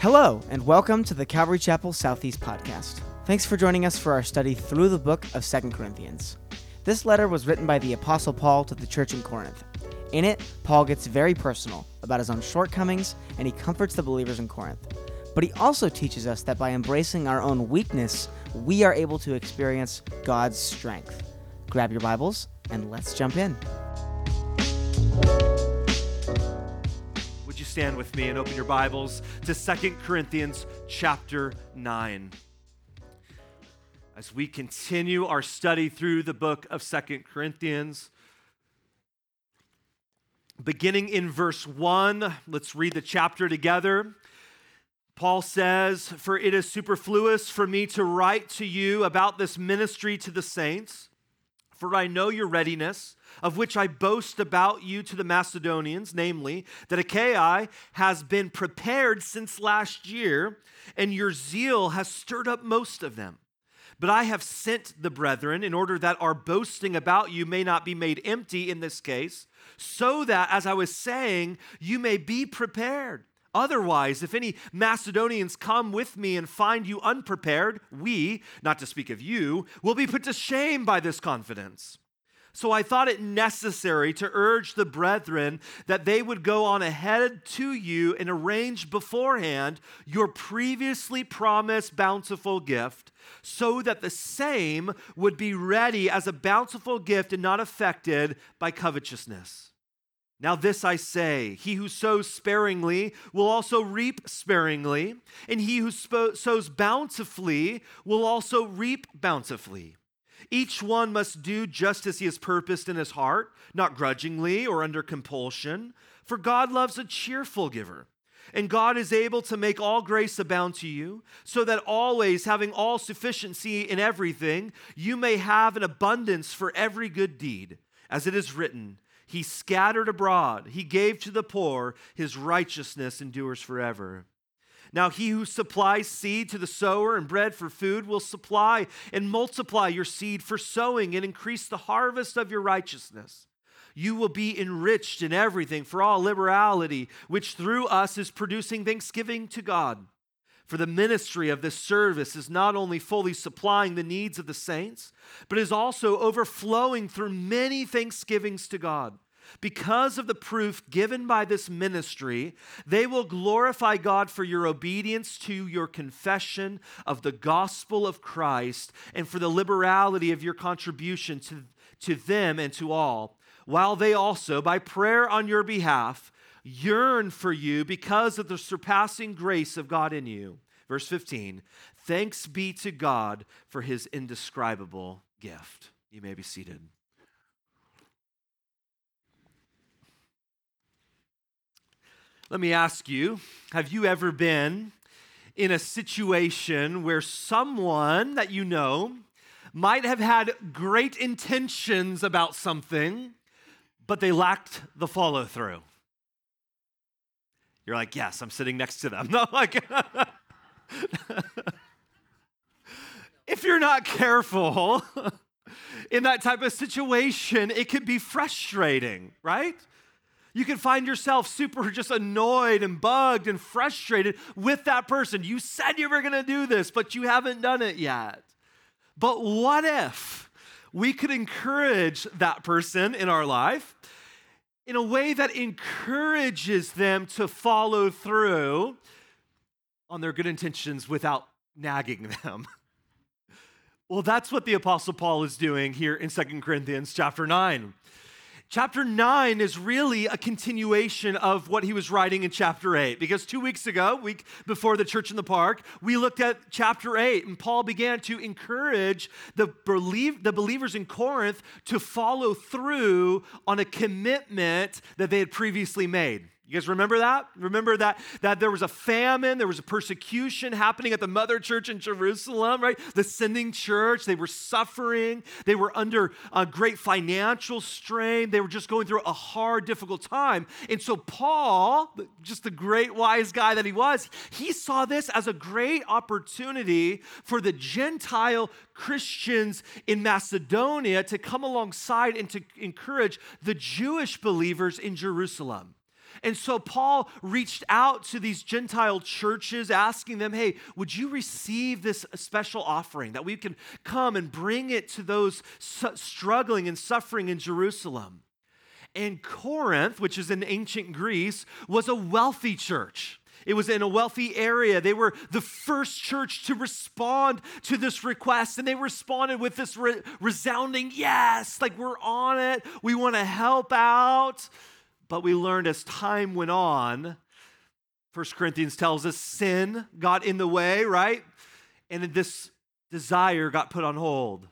Hello, and welcome to the Calvary Chapel Southeast podcast. Thanks for joining us for our study through the book of Second Corinthians. This letter was written by the Apostle Paul to the church in Corinth. In it, Paul gets very personal about his own shortcomings and he comforts the believers in Corinth. But he also teaches us that by embracing our own weakness, we are able to experience God's strength. Grab your Bibles and let's jump in. Stand with me and open your Bibles to Second Corinthians chapter 9? As we continue our study through the book of Second Corinthians, beginning in verse 1, let's read the chapter together. Paul says, For it is superfluous for me to write to you about this ministry to the saints, for I know your readiness, of which I boast about you to the Macedonians, namely, that Achaia has been prepared since last year, and your zeal has stirred up most of them. But I have sent the brethren in order that our boasting about you may not be made empty in this case, so that, as I was saying, you may be prepared. Otherwise, if any Macedonians come with me and find you unprepared, we, not to speak of you, will be put to shame by this confidence. So I thought it necessary to urge the brethren that they would go on ahead to you and arrange beforehand your previously promised bountiful gift, so that the same would be ready as a bountiful gift and not affected by covetousness. Now, this I say he who sows sparingly will also reap sparingly, and he who sows bountifully will also reap bountifully. Each one must do just as he has purposed in his heart, not grudgingly or under compulsion, for God loves a cheerful giver. And God is able to make all grace abound to you, so that always, having all sufficiency in everything, you may have an abundance for every good deed. As it is written, He scattered abroad, He gave to the poor, His righteousness endures forever. Now, he who supplies seed to the sower and bread for food will supply and multiply your seed for sowing and increase the harvest of your righteousness. You will be enriched in everything for all liberality, which through us is producing thanksgiving to God. For the ministry of this service is not only fully supplying the needs of the saints, but is also overflowing through many thanksgivings to God. Because of the proof given by this ministry, they will glorify God for your obedience to your confession of the gospel of Christ and for the liberality of your contribution to, to them and to all, while they also, by prayer on your behalf, yearn for you because of the surpassing grace of God in you. Verse 15 Thanks be to God for his indescribable gift. You may be seated. Let me ask you have you ever been in a situation where someone that you know might have had great intentions about something, but they lacked the follow through? You're like, yes, I'm sitting next to them. No, like, if you're not careful in that type of situation, it could be frustrating, right? You can find yourself super just annoyed and bugged and frustrated with that person. You said you were going to do this, but you haven't done it yet. But what if we could encourage that person in our life in a way that encourages them to follow through on their good intentions without nagging them? Well, that's what the apostle Paul is doing here in Second Corinthians chapter 9. Chapter 9 is really a continuation of what he was writing in chapter 8. Because two weeks ago, week before the church in the park, we looked at chapter 8, and Paul began to encourage the, believe, the believers in Corinth to follow through on a commitment that they had previously made. You guys remember that? Remember that that there was a famine, there was a persecution happening at the mother church in Jerusalem, right? The sending church, they were suffering, they were under a great financial strain, they were just going through a hard, difficult time. And so Paul, just the great wise guy that he was, he saw this as a great opportunity for the Gentile Christians in Macedonia to come alongside and to encourage the Jewish believers in Jerusalem. And so Paul reached out to these Gentile churches, asking them, hey, would you receive this special offering that we can come and bring it to those struggling and suffering in Jerusalem? And Corinth, which is in ancient Greece, was a wealthy church. It was in a wealthy area. They were the first church to respond to this request, and they responded with this re- resounding yes, like we're on it. We want to help out. But we learned as time went on, First Corinthians tells us sin got in the way, right? And this desire got put on hold.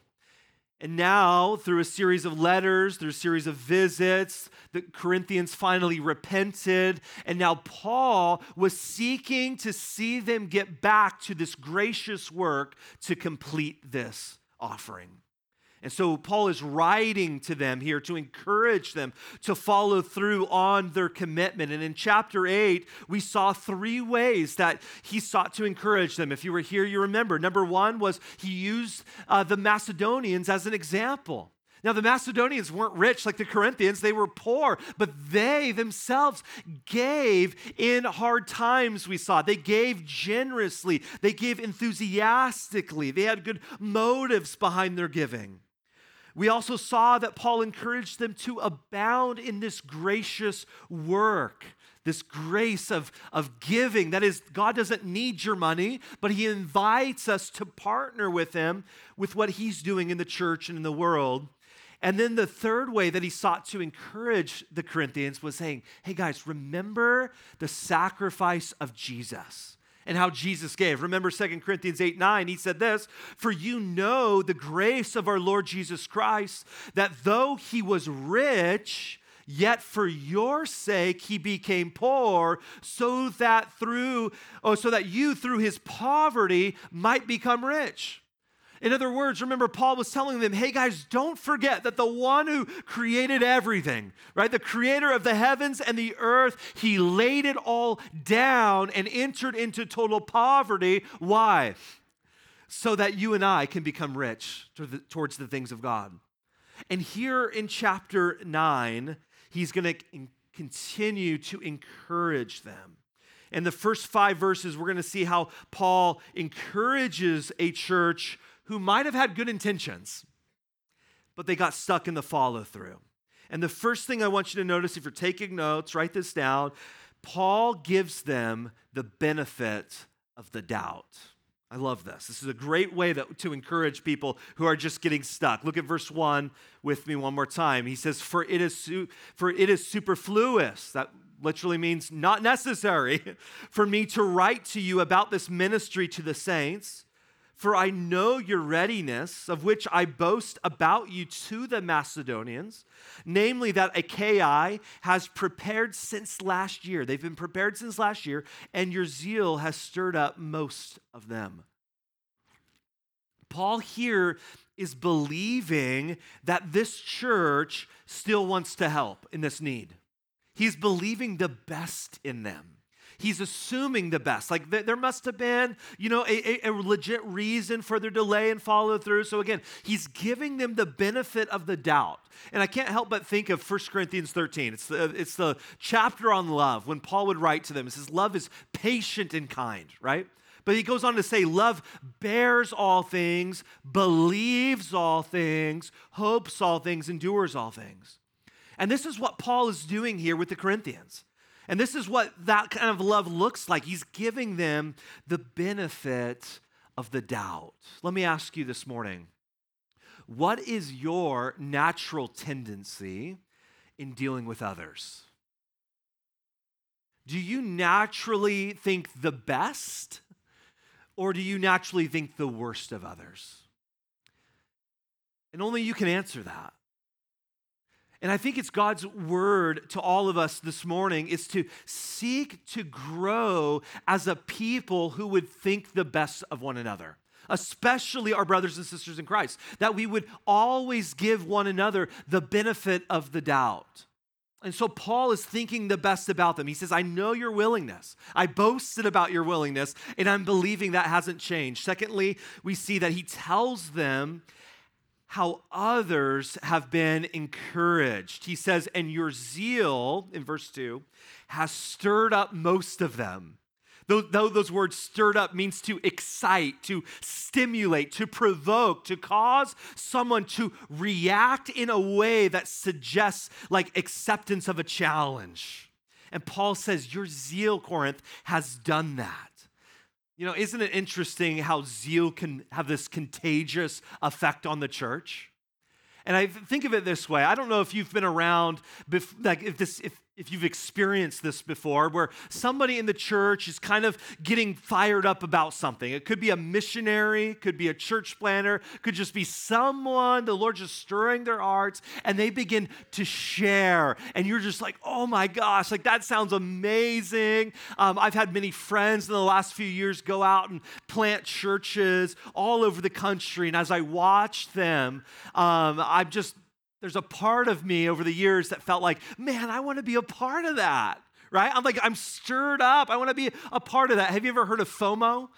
And now, through a series of letters, through a series of visits, the Corinthians finally repented. And now Paul was seeking to see them get back to this gracious work to complete this offering. And so Paul is writing to them here to encourage them to follow through on their commitment. And in chapter 8, we saw three ways that he sought to encourage them. If you were here, you remember. Number one was he used uh, the Macedonians as an example. Now, the Macedonians weren't rich like the Corinthians, they were poor, but they themselves gave in hard times, we saw. They gave generously, they gave enthusiastically, they had good motives behind their giving. We also saw that Paul encouraged them to abound in this gracious work, this grace of, of giving. That is, God doesn't need your money, but He invites us to partner with Him with what He's doing in the church and in the world. And then the third way that he sought to encourage the Corinthians was saying, hey guys, remember the sacrifice of Jesus and how Jesus gave. Remember 2 Corinthians 8 9, he said this For you know the grace of our Lord Jesus Christ, that though he was rich, yet for your sake he became poor so that through oh so that you through his poverty might become rich in other words, remember, Paul was telling them, hey guys, don't forget that the one who created everything, right, the creator of the heavens and the earth, he laid it all down and entered into total poverty. Why? So that you and I can become rich towards the things of God. And here in chapter 9, he's going to continue to encourage them. In the first five verses, we're going to see how Paul encourages a church who might have had good intentions, but they got stuck in the follow through. And the first thing I want you to notice, if you're taking notes, write this down. Paul gives them the benefit of the doubt. I love this. This is a great way that, to encourage people who are just getting stuck. Look at verse 1 with me one more time. He says, For it is, su- for it is superfluous. That literally means not necessary for me to write to you about this ministry to the saints for I know your readiness, of which I boast about you to the Macedonians, namely that Achaia has prepared since last year. They've been prepared since last year, and your zeal has stirred up most of them. Paul here is believing that this church still wants to help in this need. He's believing the best in them he's assuming the best. Like th- there must have been, you know, a, a, a legit reason for their delay and follow through. So again, he's giving them the benefit of the doubt. And I can't help but think of 1 Corinthians 13. It's the, it's the chapter on love when Paul would write to them. It says, Love is patient and kind, right? But he goes on to say, Love bears all things, believes all things, hopes all things, endures all things. And this is what Paul is doing here with the Corinthians. And this is what that kind of love looks like. He's giving them the benefit of the doubt. Let me ask you this morning what is your natural tendency in dealing with others? Do you naturally think the best, or do you naturally think the worst of others? And only you can answer that. And I think it's God's word to all of us this morning is to seek to grow as a people who would think the best of one another, especially our brothers and sisters in Christ, that we would always give one another the benefit of the doubt. And so Paul is thinking the best about them. He says, I know your willingness. I boasted about your willingness, and I'm believing that hasn't changed. Secondly, we see that he tells them how others have been encouraged. He says, and your zeal, in verse 2, has stirred up most of them. Though, those words stirred up means to excite, to stimulate, to provoke, to cause someone to react in a way that suggests like acceptance of a challenge. And Paul says, Your zeal, Corinth, has done that. You know, isn't it interesting how zeal can have this contagious effect on the church? And I think of it this way. I don't know if you've been around, like if this, if if you've experienced this before, where somebody in the church is kind of getting fired up about something. It could be a missionary, could be a church planter, could just be someone, the Lord just stirring their hearts, and they begin to share. And you're just like, oh my gosh, like that sounds amazing. Um, I've had many friends in the last few years go out and plant churches all over the country. And as I watch them, um, I'm just there's a part of me over the years that felt like, man, I want to be a part of that, right? I'm like, I'm stirred up. I want to be a part of that. Have you ever heard of FOMO?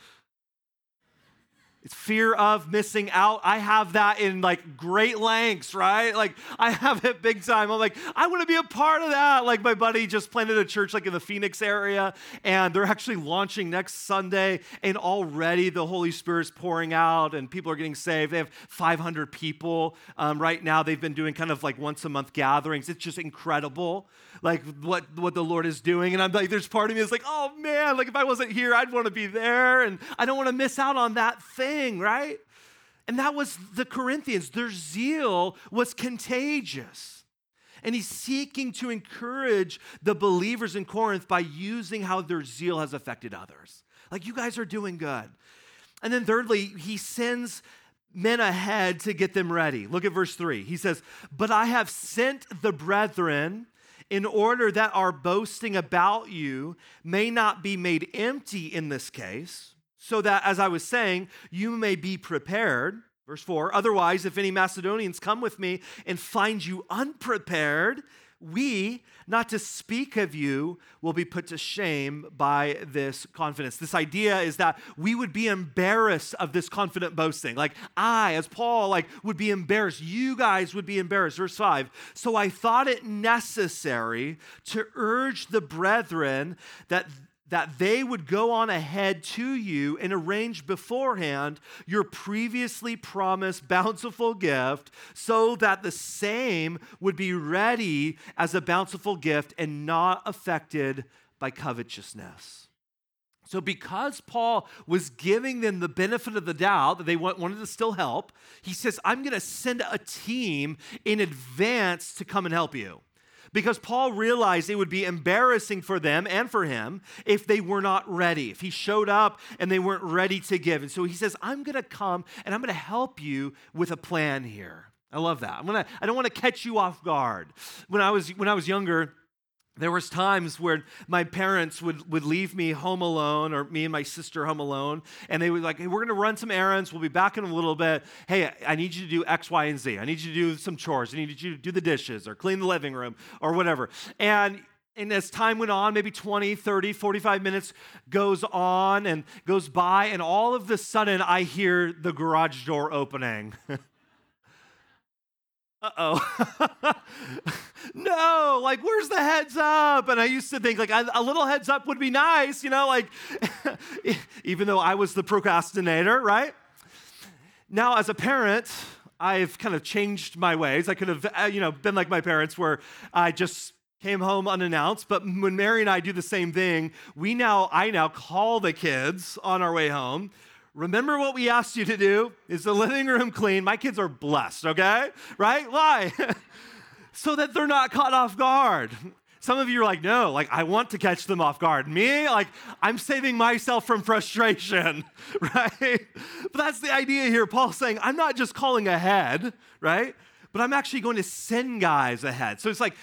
It's fear of missing out. I have that in like great lengths, right? Like I have it big time. I'm like, I want to be a part of that. Like my buddy just planted a church like in the Phoenix area, and they're actually launching next Sunday, and already the Holy Spirit's pouring out, and people are getting saved. They have 500 people um, right now. They've been doing kind of like once a month gatherings. It's just incredible, like what what the Lord is doing. And I'm like, there's part of me that's like, oh man, like if I wasn't here, I'd want to be there, and I don't want to miss out on that thing thing, right? And that was the Corinthians. Their zeal was contagious. And he's seeking to encourage the believers in Corinth by using how their zeal has affected others. Like, you guys are doing good. And then, thirdly, he sends men ahead to get them ready. Look at verse 3. He says, But I have sent the brethren in order that our boasting about you may not be made empty in this case so that, as I was saying, you may be prepared. Verse 4 Otherwise, if any Macedonians come with me and find you unprepared, we, not to speak of you, will be put to shame by this confidence. This idea is that we would be embarrassed of this confident boasting. Like I, as Paul, like would be embarrassed. You guys would be embarrassed. Verse 5. So I thought it necessary to urge the brethren that that they would go on ahead to you and arrange beforehand your previously promised bountiful gift so that the same would be ready as a bountiful gift and not affected by covetousness. So, because Paul was giving them the benefit of the doubt that they wanted to still help, he says, I'm going to send a team in advance to come and help you because Paul realized it would be embarrassing for them and for him if they were not ready, if he showed up and they weren't ready to give. And so he says, I'm going to come and I'm going to help you with a plan here. I love that. I'm gonna, I don't want to catch you off guard. When I was, when I was younger, there was times where my parents would, would leave me home alone or me and my sister home alone and they would like hey we're going to run some errands. We'll be back in a little bit. Hey i need you to do x y and z. I need you to do some chores. I need you to do the dishes or clean the living room or whatever. And and as time went on, maybe 20, 30, 45 minutes goes on and goes by, and all of a sudden I hear the garage door opening. uh oh. no, like, where's the heads up? And I used to think, like, a little heads up would be nice, you know, like, even though I was the procrastinator, right? Now, as a parent, I've kind of changed my ways. I could have, uh, you know, been like my parents where I just came home unannounced but when mary and i do the same thing we now i now call the kids on our way home remember what we asked you to do is the living room clean my kids are blessed okay right why so that they're not caught off guard. Some of you are like, no, like I want to catch them off guard. Me, like I'm saving myself from frustration, right? But that's the idea here. Paul's saying, I'm not just calling ahead, right? But I'm actually going to send guys ahead. So it's like,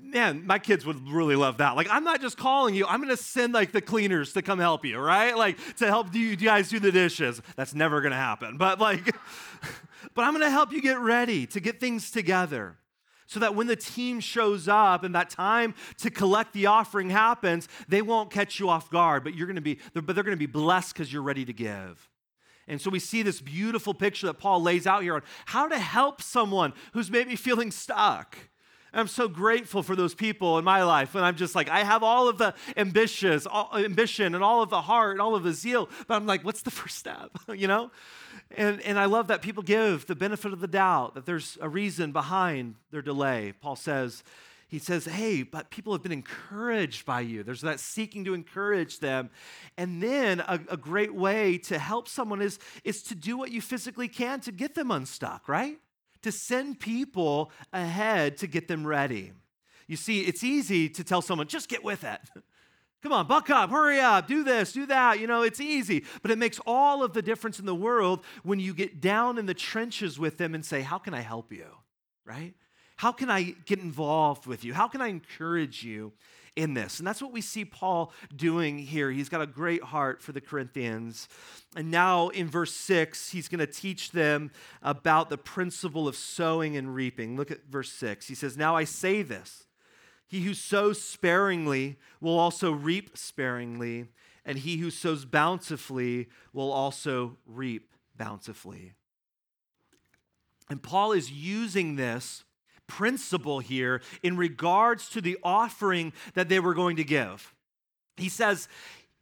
man, my kids would really love that. Like, I'm not just calling you, I'm going to send like the cleaners to come help you, right? Like to help you guys do the dishes. That's never going to happen. But like, but I'm going to help you get ready to get things together so that when the team shows up and that time to collect the offering happens, they won't catch you off guard, but you're going to be but they're going to be blessed cuz you're ready to give. And so we see this beautiful picture that Paul lays out here on how to help someone who's maybe feeling stuck. I'm so grateful for those people in my life when I'm just like, I have all of the ambitious, all, ambition and all of the heart and all of the zeal, but I'm like, what's the first step? you know? And, and I love that people give the benefit of the doubt, that there's a reason behind their delay. Paul says, he says, Hey, but people have been encouraged by you. There's that seeking to encourage them. And then a, a, great way to help someone is, is to do what you physically can to get them unstuck, right? To send people ahead to get them ready. You see, it's easy to tell someone, just get with it. Come on, buck up, hurry up, do this, do that. You know, it's easy. But it makes all of the difference in the world when you get down in the trenches with them and say, How can I help you? Right? How can I get involved with you? How can I encourage you in this? And that's what we see Paul doing here. He's got a great heart for the Corinthians. And now in verse 6, he's going to teach them about the principle of sowing and reaping. Look at verse 6. He says, Now I say this He who sows sparingly will also reap sparingly, and he who sows bountifully will also reap bountifully. And Paul is using this principle here in regards to the offering that they were going to give. He says,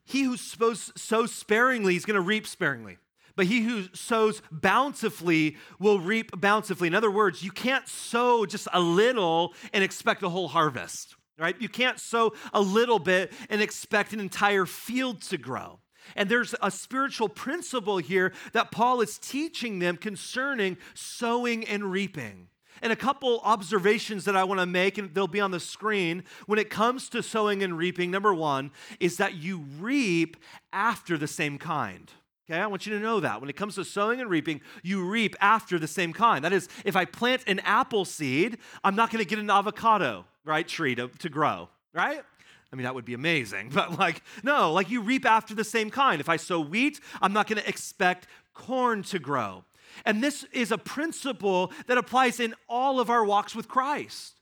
He who sows sparingly is going to reap sparingly. But he who sows bountifully will reap bountifully. In other words, you can't sow just a little and expect a whole harvest, right? You can't sow a little bit and expect an entire field to grow. And there's a spiritual principle here that Paul is teaching them concerning sowing and reaping. And a couple observations that I want to make, and they'll be on the screen. When it comes to sowing and reaping, number one is that you reap after the same kind. Okay, I want you to know that. When it comes to sowing and reaping, you reap after the same kind. That is, if I plant an apple seed, I'm not going to get an avocado, right, tree to, to grow, right? I mean, that would be amazing. But like, no, like you reap after the same kind. If I sow wheat, I'm not going to expect corn to grow. And this is a principle that applies in all of our walks with Christ.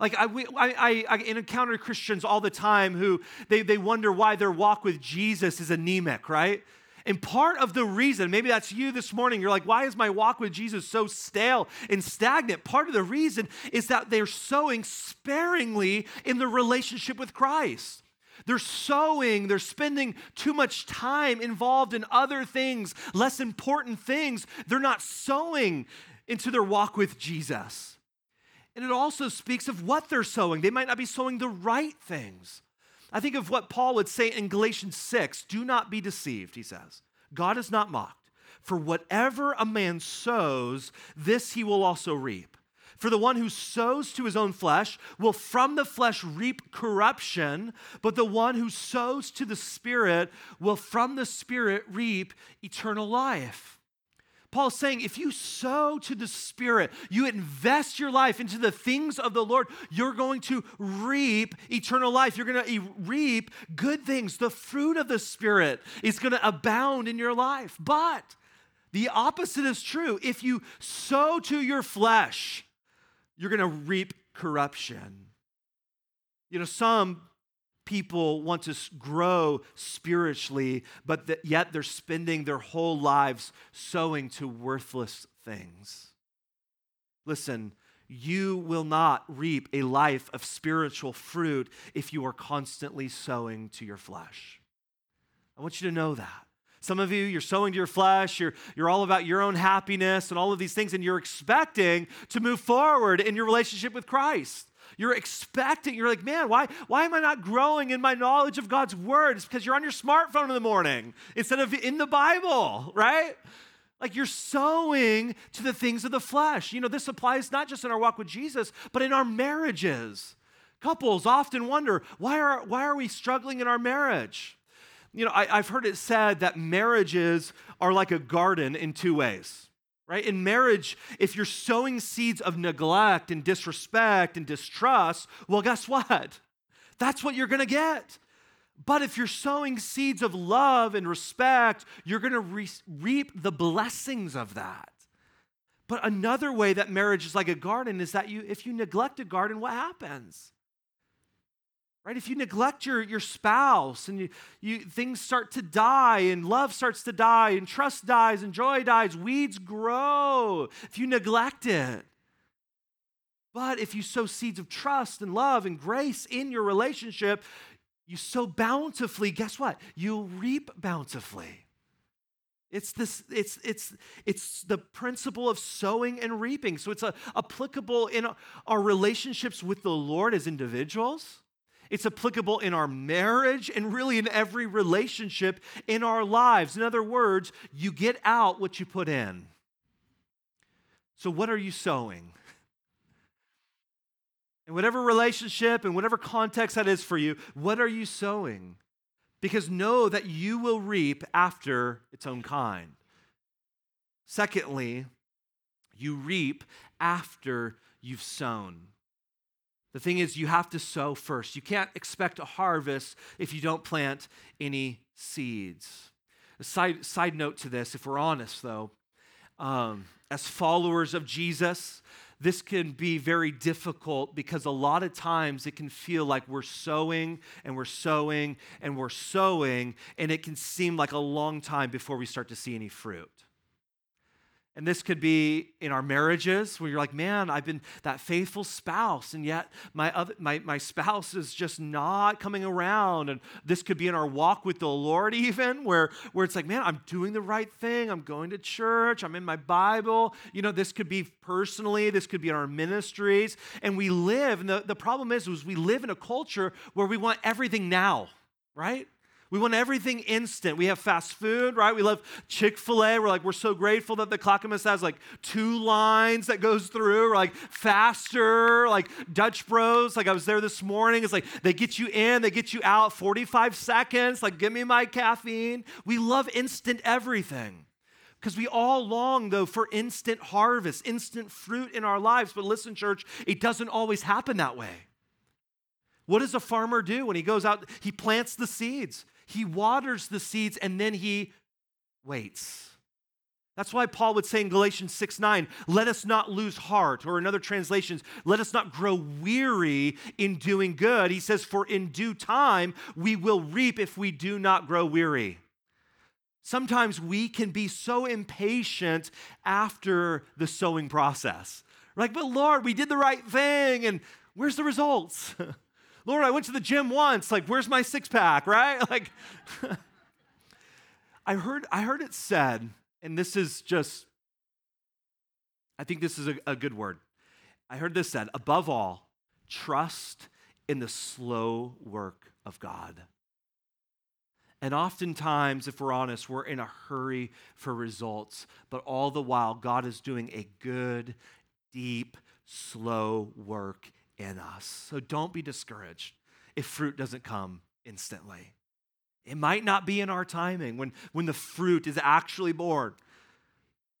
Like I, we, I, I, encounter Christians all the time who they, they wonder why their walk with Jesus is anemic, right? And part of the reason, maybe that's you this morning, you're like, why is my walk with Jesus so stale and stagnant? Part of the reason is that they're sowing sparingly in the relationship with Christ. They're sowing, they're spending too much time involved in other things, less important things. They're not sowing into their walk with Jesus. And it also speaks of what they're sowing. They might not be sowing the right things. I think of what Paul would say in Galatians 6 do not be deceived, he says. God is not mocked. For whatever a man sows, this he will also reap. For the one who sows to his own flesh will from the flesh reap corruption, but the one who sows to the Spirit will from the Spirit reap eternal life. Paul's saying if you sow to the Spirit, you invest your life into the things of the Lord, you're going to reap eternal life. You're going to reap good things. The fruit of the Spirit is going to abound in your life. But the opposite is true. If you sow to your flesh, you're going to reap corruption. You know, some people want to grow spiritually, but that yet they're spending their whole lives sowing to worthless things. Listen, you will not reap a life of spiritual fruit if you are constantly sowing to your flesh. I want you to know that. Some of you, you're sowing to your flesh, you're, you're all about your own happiness and all of these things, and you're expecting to move forward in your relationship with Christ. You're expecting, you're like, man, why, why am I not growing in my knowledge of God's word? It's because you're on your smartphone in the morning instead of in the Bible, right? Like you're sowing to the things of the flesh. You know, this applies not just in our walk with Jesus, but in our marriages. Couples often wonder, why are, why are we struggling in our marriage? You know, I, have heard it said that marriages are like a garden in two ways, right? In marriage, if you're sowing seeds of neglect and disrespect and distrust, well, guess what? That's what you're gonna get. But if you're sowing seeds of love and respect, you're gonna re- reap the blessings of that. But another way that marriage is like a garden is that you, if you neglect a garden, what happens? Right? If you neglect your, your spouse and you, you, things start to die and love starts to die and trust dies and joy dies, weeds grow if you neglect it. But if you sow seeds of trust and love and grace in your relationship, you sow bountifully, guess what? You'll reap bountifully. It's this, it's, it's, it's the principle of sowing and reaping. So it's a, applicable in our relationships with the Lord as individuals it's applicable in our marriage and really in every relationship in our lives. In other words, you get out what you put in. So, what are you sowing? In whatever relationship and whatever context that is for you, what are you sowing? Because know that you will reap after its own kind. Secondly, you reap after you've sown. The thing is, you have to sow first. You can't expect a harvest if you don't plant any seeds. A side, side note to this, if we're honest though, um, as followers of Jesus, this can be very difficult because a lot of times it can feel like we're sowing and we're sowing and we're sowing, and it can seem like a long time before we start to see any fruit. And this could be in our marriages where you're like, man, I've been that faithful spouse, and yet my, other, my, my spouse is just not coming around. And this could be in our walk with the Lord, even where, where it's like, man, I'm doing the right thing. I'm going to church. I'm in my Bible. You know, this could be personally, this could be in our ministries. And we live, and the, the problem is, is we live in a culture where we want everything now, right? We want everything instant. We have fast food, right? We love Chick fil A. We're like, we're so grateful that the Clackamas has like two lines that goes through. We're like faster, like Dutch Bros. Like I was there this morning. It's like they get you in, they get you out 45 seconds. Like, give me my caffeine. We love instant everything. Because we all long, though, for instant harvest, instant fruit in our lives. But listen, church, it doesn't always happen that way. What does a farmer do when he goes out? He plants the seeds. He waters the seeds and then he waits. That's why Paul would say in Galatians 6 9, let us not lose heart, or in other translations, let us not grow weary in doing good. He says, for in due time we will reap if we do not grow weary. Sometimes we can be so impatient after the sowing process. We're like, but Lord, we did the right thing, and where's the results? Lord, I went to the gym once. Like, where's my six pack, right? Like, I heard, I heard it said, and this is just, I think this is a, a good word. I heard this said, above all, trust in the slow work of God. And oftentimes, if we're honest, we're in a hurry for results, but all the while, God is doing a good, deep, slow work in us. So don't be discouraged if fruit doesn't come instantly. It might not be in our timing when, when the fruit is actually born,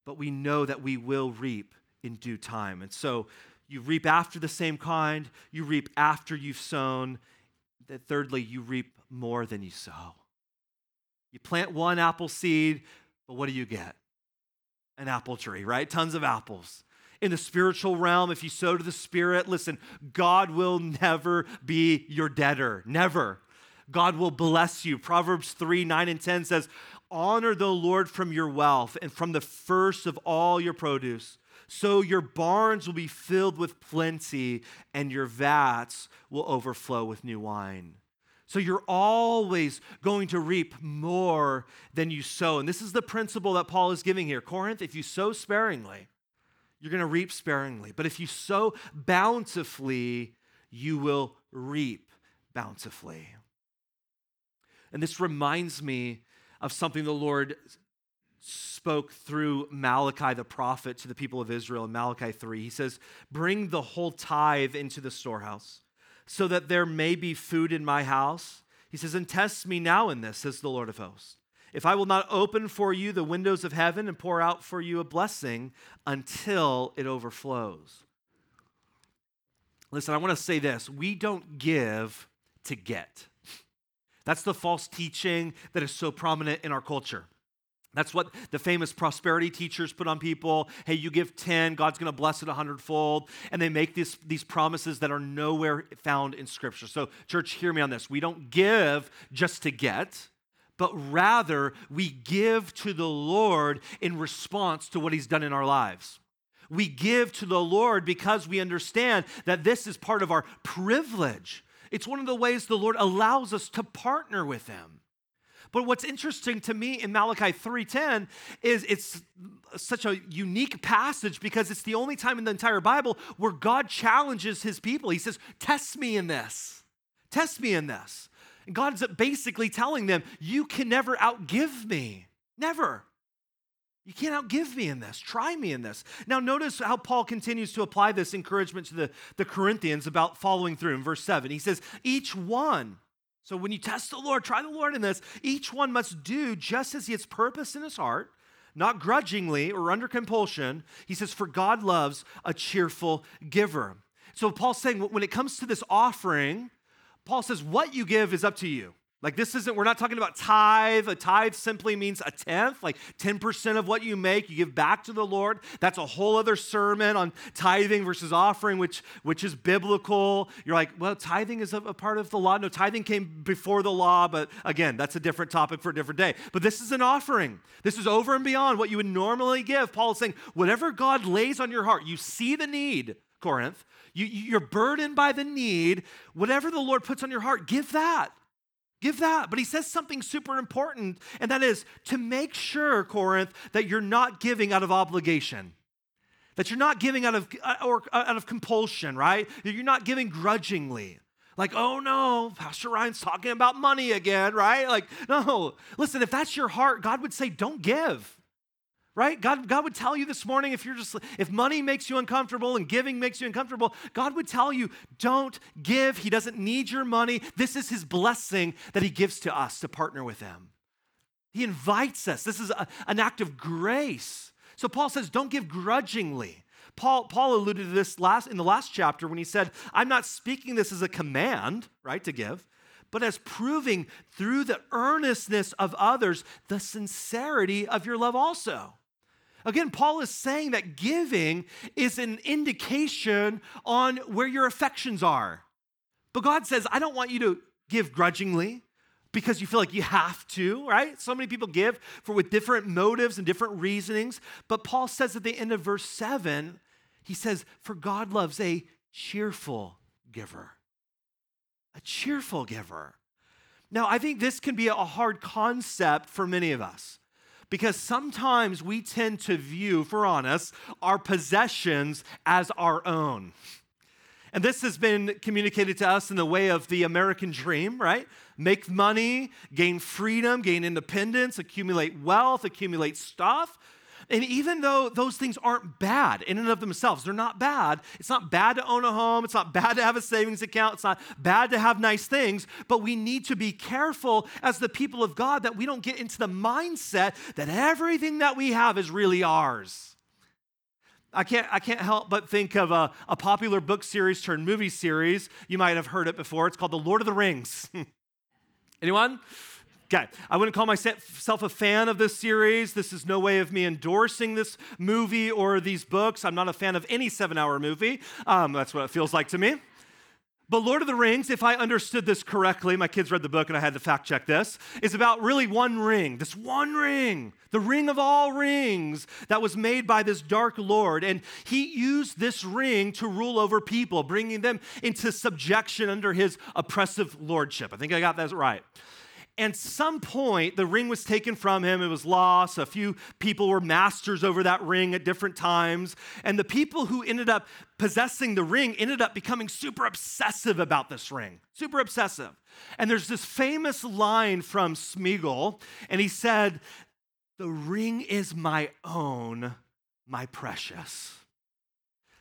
but we know that we will reap in due time. And so you reap after the same kind, you reap after you've sown. That thirdly, you reap more than you sow. You plant one apple seed, but what do you get? An apple tree, right? Tons of apples in the spiritual realm, if you sow to the Spirit, listen, God will never be your debtor. Never. God will bless you. Proverbs 3 9 and 10 says, Honor the Lord from your wealth and from the first of all your produce. So your barns will be filled with plenty, and your vats will overflow with new wine. So you're always going to reap more than you sow. And this is the principle that Paul is giving here. Corinth, if you sow sparingly, you're going to reap sparingly. But if you sow bountifully, you will reap bountifully. And this reminds me of something the Lord spoke through Malachi the prophet to the people of Israel in Malachi 3. He says, Bring the whole tithe into the storehouse, so that there may be food in my house. He says, And test me now in this, says the Lord of hosts if I will not open for you the windows of heaven and pour out for you a blessing until it overflows. Listen, I want to say this we don't give to get. That's the false teaching that is so prominent in our culture. That's what the famous prosperity teachers put on people. Hey, you give 10, God's going to bless it a hundredfold. And they make this, these promises that are nowhere found in Scripture. So, church, hear me on this. We don't give just to get, but rather we give to the Lord in response to what He's done in our lives. We give to the Lord because we understand that this is part of our privilege. It's one of the ways the Lord allows us to partner with Him. But what's interesting to me in Malachi 3:10 is it's such a unique passage because it's the only time in the entire Bible where God challenges his people. He says, "Test me in this. Test me in this." God's basically telling them, "You can never outgive me. Never. You can't outgive me in this. Try me in this. Now, notice how Paul continues to apply this encouragement to the, the Corinthians about following through in verse 7. He says, Each one, so when you test the Lord, try the Lord in this, each one must do just as he has purpose in his heart, not grudgingly or under compulsion. He says, For God loves a cheerful giver. So Paul's saying when it comes to this offering, Paul says, What you give is up to you. Like, this isn't, we're not talking about tithe. A tithe simply means a tenth, like 10% of what you make, you give back to the Lord. That's a whole other sermon on tithing versus offering, which, which is biblical. You're like, well, tithing is a, a part of the law. No, tithing came before the law, but again, that's a different topic for a different day. But this is an offering. This is over and beyond what you would normally give. Paul is saying, whatever God lays on your heart, you see the need, Corinth, you, you're burdened by the need, whatever the Lord puts on your heart, give that. Give that. But he says something super important, and that is to make sure, Corinth, that you're not giving out of obligation. That you're not giving out of uh, or uh, out of compulsion, right? That You're not giving grudgingly. Like, oh no, Pastor Ryan's talking about money again, right? Like, no. Listen, if that's your heart, God would say, don't give right? God, God would tell you this morning if you're just if money makes you uncomfortable and giving makes you uncomfortable, God would tell you, don't give. He doesn't need your money. This is his blessing that he gives to us to partner with him. He invites us. This is a, an act of grace. So Paul says, don't give grudgingly. Paul, Paul alluded to this last in the last chapter when he said, I'm not speaking this as a command, right, to give, but as proving through the earnestness of others the sincerity of your love also. Again, Paul is saying that giving is an indication on where your affections are. But God says, I don't want you to give grudgingly because you feel like you have to, right? So many people give for with different motives and different reasonings. But Paul says at the end of verse 7, he says, For God loves a cheerful giver. A cheerful giver. Now, I think this can be a hard concept for many of us because sometimes we tend to view, for honest, our possessions as our own. And this has been communicated to us in the way of the American dream, right? Make money, gain freedom, gain independence, accumulate wealth, accumulate stuff. And even though those things aren't bad in and of themselves, they're not bad. It's not bad to own a home. It's not bad to have a savings account. It's not bad to have nice things. But we need to be careful as the people of God that we don't get into the mindset that everything that we have is really ours. I can't, I can't help but think of a, a popular book series turned movie series. You might have heard it before. It's called The Lord of the Rings. Anyone? Okay, I wouldn't call myself a fan of this series. This is no way of me endorsing this movie or these books. I'm not a fan of any seven hour movie. Um, that's what it feels like to me. But Lord of the Rings, if I understood this correctly, my kids read the book and I had to fact check this, is about really one ring, this one ring, the ring of all rings that was made by this dark Lord. And he used this ring to rule over people, bringing them into subjection under his oppressive lordship. I think I got that right. And some point, the ring was taken from him. It was lost. A few people were masters over that ring at different times. And the people who ended up possessing the ring ended up becoming super obsessive about this ring. Super obsessive. And there's this famous line from Smeagol, and he said, The ring is my own, my precious.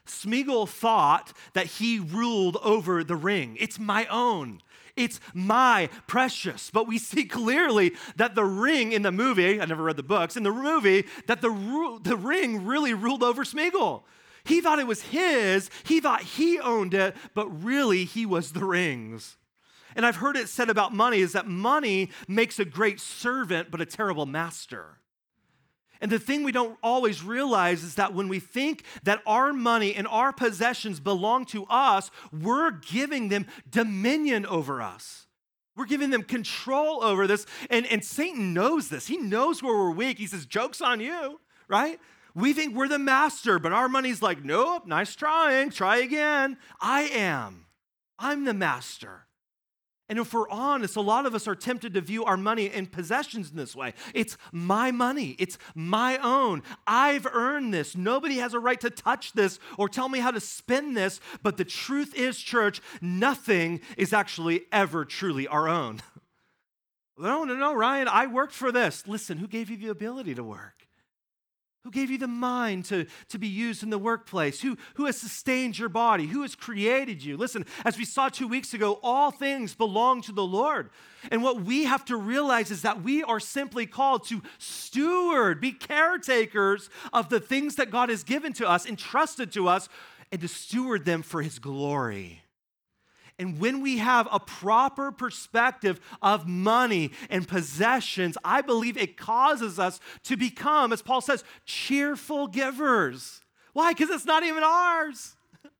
Smeagol thought that he ruled over the ring. It's my own. It's my precious. But we see clearly that the ring in the movie, I never read the books, in the movie, that the, the ring really ruled over Smeagol. He thought it was his, he thought he owned it, but really he was the ring's. And I've heard it said about money is that money makes a great servant, but a terrible master. And the thing we don't always realize is that when we think that our money and our possessions belong to us, we're giving them dominion over us. We're giving them control over this. And, and Satan knows this. He knows where we're weak. He says, Joke's on you, right? We think we're the master, but our money's like, Nope, nice trying. Try again. I am. I'm the master. And if we're honest, a lot of us are tempted to view our money and possessions in this way. It's my money, it's my own. I've earned this. Nobody has a right to touch this or tell me how to spend this. But the truth is, church, nothing is actually ever truly our own. No, no, no, Ryan, I worked for this. Listen, who gave you the ability to work? Who gave you the mind to, to be used in the workplace? Who, who has sustained your body? Who has created you? Listen, as we saw two weeks ago, all things belong to the Lord. And what we have to realize is that we are simply called to steward, be caretakers of the things that God has given to us, entrusted to us, and to steward them for His glory. And when we have a proper perspective of money and possessions, I believe it causes us to become, as Paul says, cheerful givers. Why? Because it's not even ours.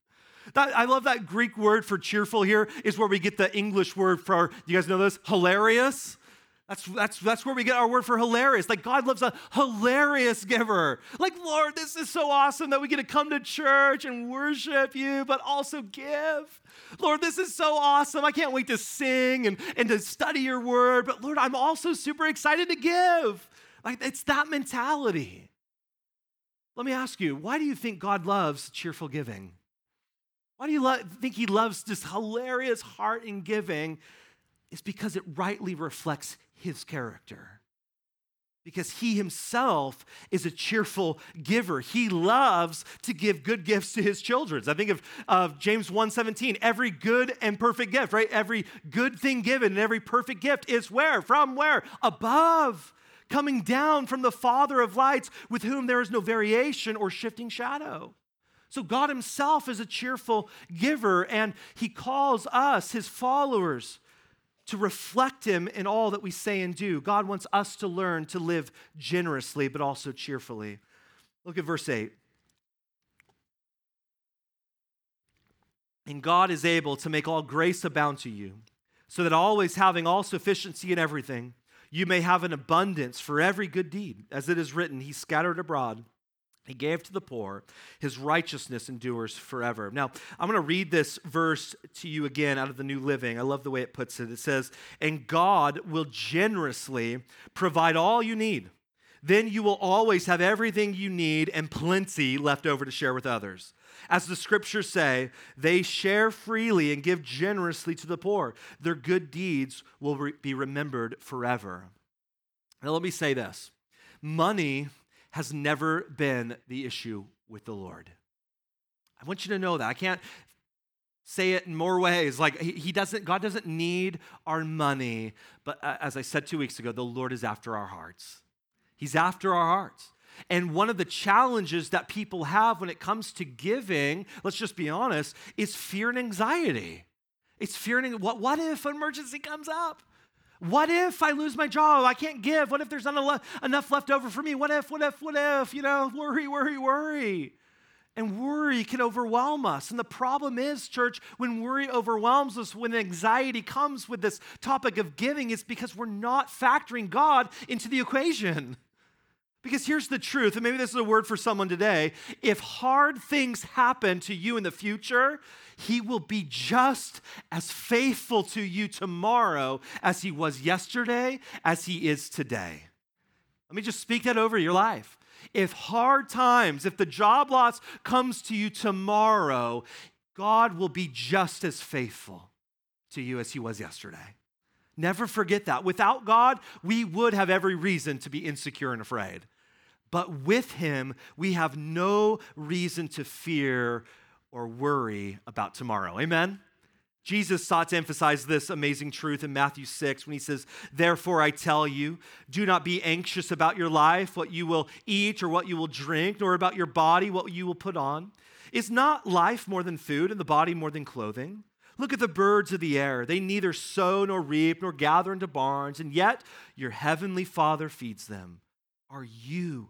That, I love that Greek word for cheerful here is where we get the English word for, Do you guys know this? Hilarious. That's, that's, that's where we get our word for hilarious. Like, God loves a hilarious giver. Like, Lord, this is so awesome that we get to come to church and worship you, but also give. Lord, this is so awesome. I can't wait to sing and, and to study your word, but Lord, I'm also super excited to give. Like, it's that mentality. Let me ask you, why do you think God loves cheerful giving? Why do you lo- think He loves this hilarious heart in giving? It's because it rightly reflects his character. Because he himself is a cheerful giver. He loves to give good gifts to his children. I think of, of james 1.17 every good and perfect gift right? Every good thing given and every perfect gift is where? From where? Above. Coming down from the father of lights with whom there is no variation or shifting shadow. So god himself is a cheerful giver and he calls us his followers to reflect Him in all that we say and do. God wants us to learn to live generously, but also cheerfully. Look at verse 8. And God is able to make all grace abound to you, so that always having all sufficiency in everything, you may have an abundance for every good deed. As it is written, He scattered abroad he gave to the poor. His righteousness endures forever. Now, I'm going to read this verse to you again out of the New Living. I love the way it puts it. It says, And God will generously provide all you need. Then you will always have everything you need and plenty left over to share with others. As the scriptures say, they share freely and give generously to the poor. Their good deeds will re- be remembered forever. Now, let me say this money has never been the issue with the Lord. I want you to know that. I can't say it in more ways. Like he doesn't, God doesn't need our money. But uh, as I said two weeks ago, the Lord is after our hearts. He's after our hearts. And one of the challenges that people have when it comes to giving, let's just be honest, is fear and anxiety. It's fear and what, what if an emergency comes up? What if I lose my job? I can't give. What if there's not enough left over for me? What if, what if, what if? You know, worry, worry, worry. And worry can overwhelm us. And the problem is, church, when worry overwhelms us, when anxiety comes with this topic of giving, it's because we're not factoring God into the equation. Because here's the truth, and maybe this is a word for someone today. If hard things happen to you in the future, He will be just as faithful to you tomorrow as He was yesterday, as He is today. Let me just speak that over your life. If hard times, if the job loss comes to you tomorrow, God will be just as faithful to you as He was yesterday. Never forget that. Without God, we would have every reason to be insecure and afraid. But with him, we have no reason to fear or worry about tomorrow. Amen? Jesus sought to emphasize this amazing truth in Matthew 6 when he says, Therefore I tell you, do not be anxious about your life, what you will eat or what you will drink, nor about your body, what you will put on. Is not life more than food and the body more than clothing? Look at the birds of the air. They neither sow nor reap nor gather into barns, and yet your heavenly Father feeds them. Are you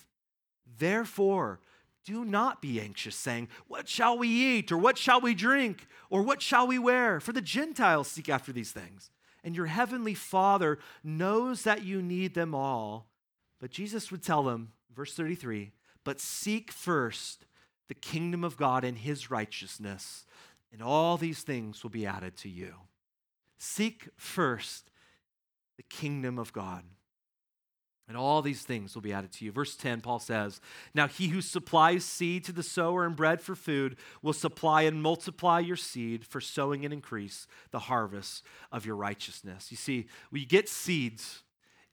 Therefore, do not be anxious, saying, What shall we eat? Or what shall we drink? Or what shall we wear? For the Gentiles seek after these things. And your heavenly Father knows that you need them all. But Jesus would tell them, verse 33, But seek first the kingdom of God and his righteousness, and all these things will be added to you. Seek first the kingdom of God and all these things will be added to you. Verse 10, Paul says, Now he who supplies seed to the sower and bread for food will supply and multiply your seed for sowing and increase the harvest of your righteousness. You see, we get seeds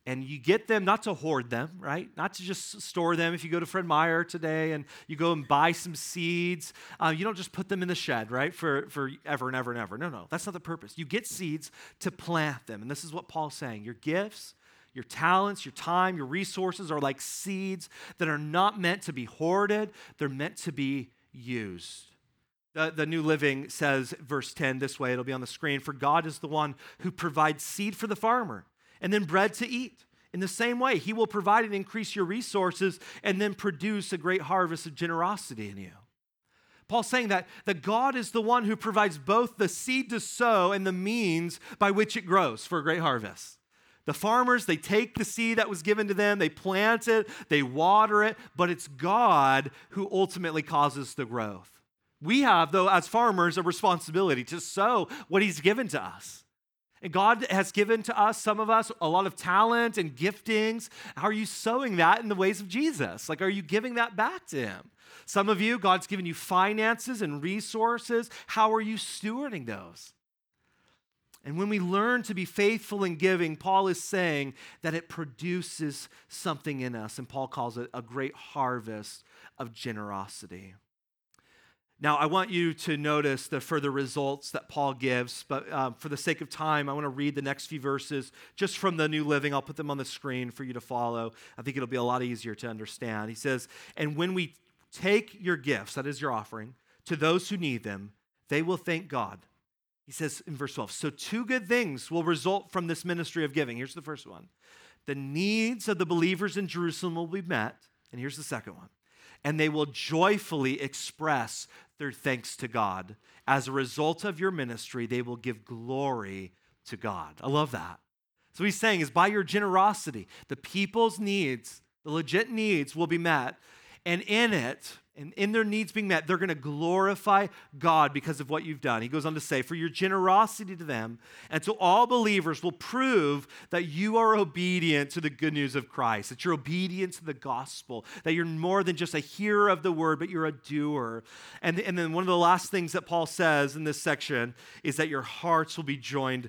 and you get them not to hoard them, right? Not to just store them. If you go to Fred Meyer today and you go and buy some seeds, uh, you don't just put them in the shed, right? For, for ever and ever and ever. No, no, that's not the purpose. You get seeds to plant them. And this is what Paul's saying. Your gifts, your talents, your time, your resources are like seeds that are not meant to be hoarded, they're meant to be used. The, the New Living says, verse 10, this way, it'll be on the screen For God is the one who provides seed for the farmer and then bread to eat. In the same way, He will provide and increase your resources and then produce a great harvest of generosity in you. Paul's saying that, that God is the one who provides both the seed to sow and the means by which it grows for a great harvest. The farmers, they take the seed that was given to them, they plant it, they water it, but it's God who ultimately causes the growth. We have, though, as farmers, a responsibility to sow what He's given to us. And God has given to us, some of us, a lot of talent and giftings. How are you sowing that in the ways of Jesus? Like, are you giving that back to Him? Some of you, God's given you finances and resources. How are you stewarding those? And when we learn to be faithful in giving, Paul is saying that it produces something in us. And Paul calls it a great harvest of generosity. Now, I want you to notice the further results that Paul gives, but um, for the sake of time, I want to read the next few verses just from the New Living. I'll put them on the screen for you to follow. I think it'll be a lot easier to understand. He says, And when we take your gifts, that is your offering, to those who need them, they will thank God he says in verse 12, so two good things will result from this ministry of giving. Here's the first one the needs of the believers in Jerusalem will be met. And here's the second one. And they will joyfully express their thanks to God. As a result of your ministry, they will give glory to God. I love that. So he's saying is by your generosity, the people's needs, the legit needs will be met. And in it, and in their needs being met, they're going to glorify God because of what you've done. He goes on to say, For your generosity to them and to all believers will prove that you are obedient to the good news of Christ, that you're obedient to the gospel, that you're more than just a hearer of the word, but you're a doer. And, and then one of the last things that Paul says in this section is that your hearts will be joined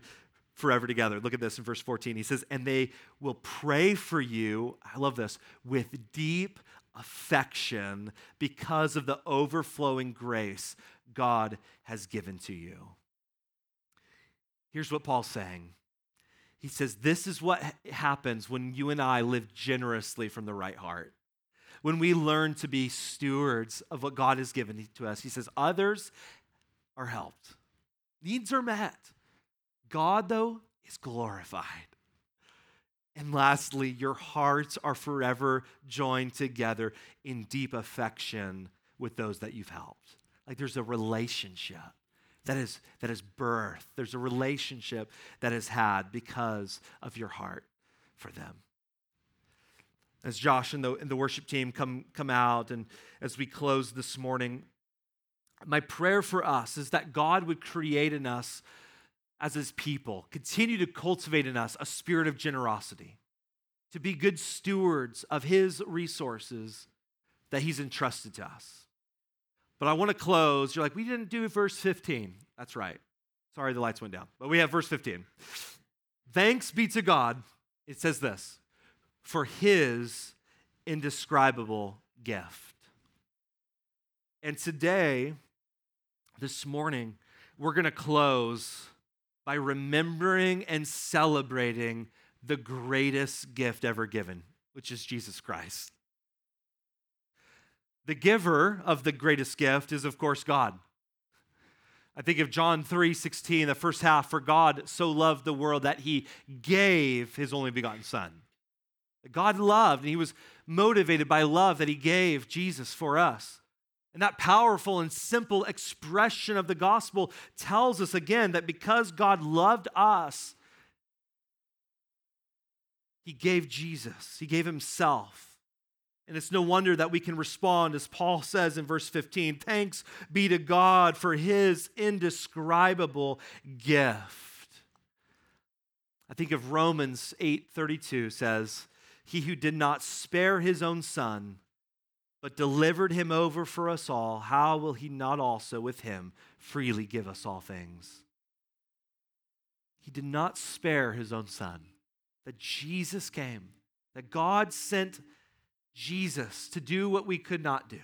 forever together. Look at this in verse 14. He says, And they will pray for you, I love this, with deep affection because of the overflowing grace God has given to you. Here's what Paul's saying. He says, This is what happens when you and I live generously from the right heart. When we learn to be stewards of what God has given to us, he says, Others are helped, needs are met. God, though, is glorified. And lastly, your hearts are forever joined together in deep affection with those that you've helped. Like there's a relationship that is, that is birth. There's a relationship that is had because of your heart for them. As Josh and the, and the worship team come, come out, and as we close this morning, my prayer for us is that God would create in us as his people, continue to cultivate in us a spirit of generosity, to be good stewards of his resources that he's entrusted to us. But I want to close. You're like, we didn't do verse 15. That's right. Sorry, the lights went down. But we have verse 15. Thanks be to God, it says this, for his indescribable gift. And today, this morning, we're going to close by remembering and celebrating the greatest gift ever given, which is Jesus Christ. The giver of the greatest gift is, of course, God. I think of John 3 16, the first half, for God so loved the world that he gave his only begotten Son. God loved, and he was motivated by love that he gave Jesus for us. And that powerful and simple expression of the gospel tells us again that because God loved us, he gave Jesus, he gave himself. And it's no wonder that we can respond, as Paul says in verse 15 Thanks be to God for his indescribable gift. I think of Romans 8:32 says, "He who did not spare his own son, but delivered him over for us all, how will he not also with him freely give us all things?" He did not spare his own son. That Jesus came, that God sent Jesus to do what we could not do.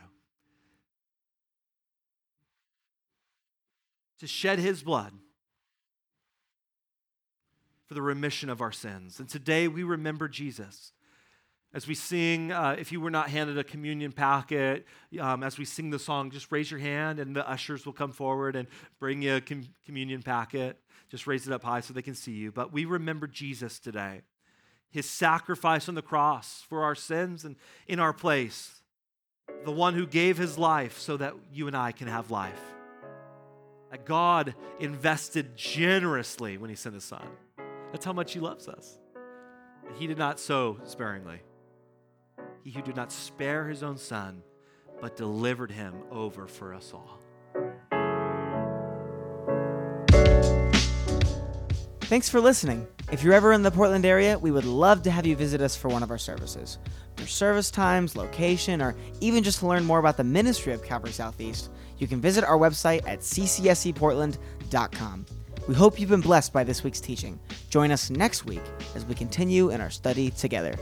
To shed his blood for the remission of our sins. And today we remember Jesus. As we sing, uh, if you were not handed a communion packet, um, as we sing the song, just raise your hand and the ushers will come forward and bring you a com- communion packet. Just raise it up high so they can see you. But we remember Jesus today his sacrifice on the cross for our sins and in our place. The one who gave his life so that you and I can have life. That God invested generously when he sent his son. That's how much he loves us. He did not sow sparingly. He who did not spare his own son, but delivered him over for us all. Thanks for listening. If you're ever in the Portland area, we would love to have you visit us for one of our services. For service times, location, or even just to learn more about the ministry of Calvary Southeast, you can visit our website at ccseportland.com. We hope you've been blessed by this week's teaching. Join us next week as we continue in our study together.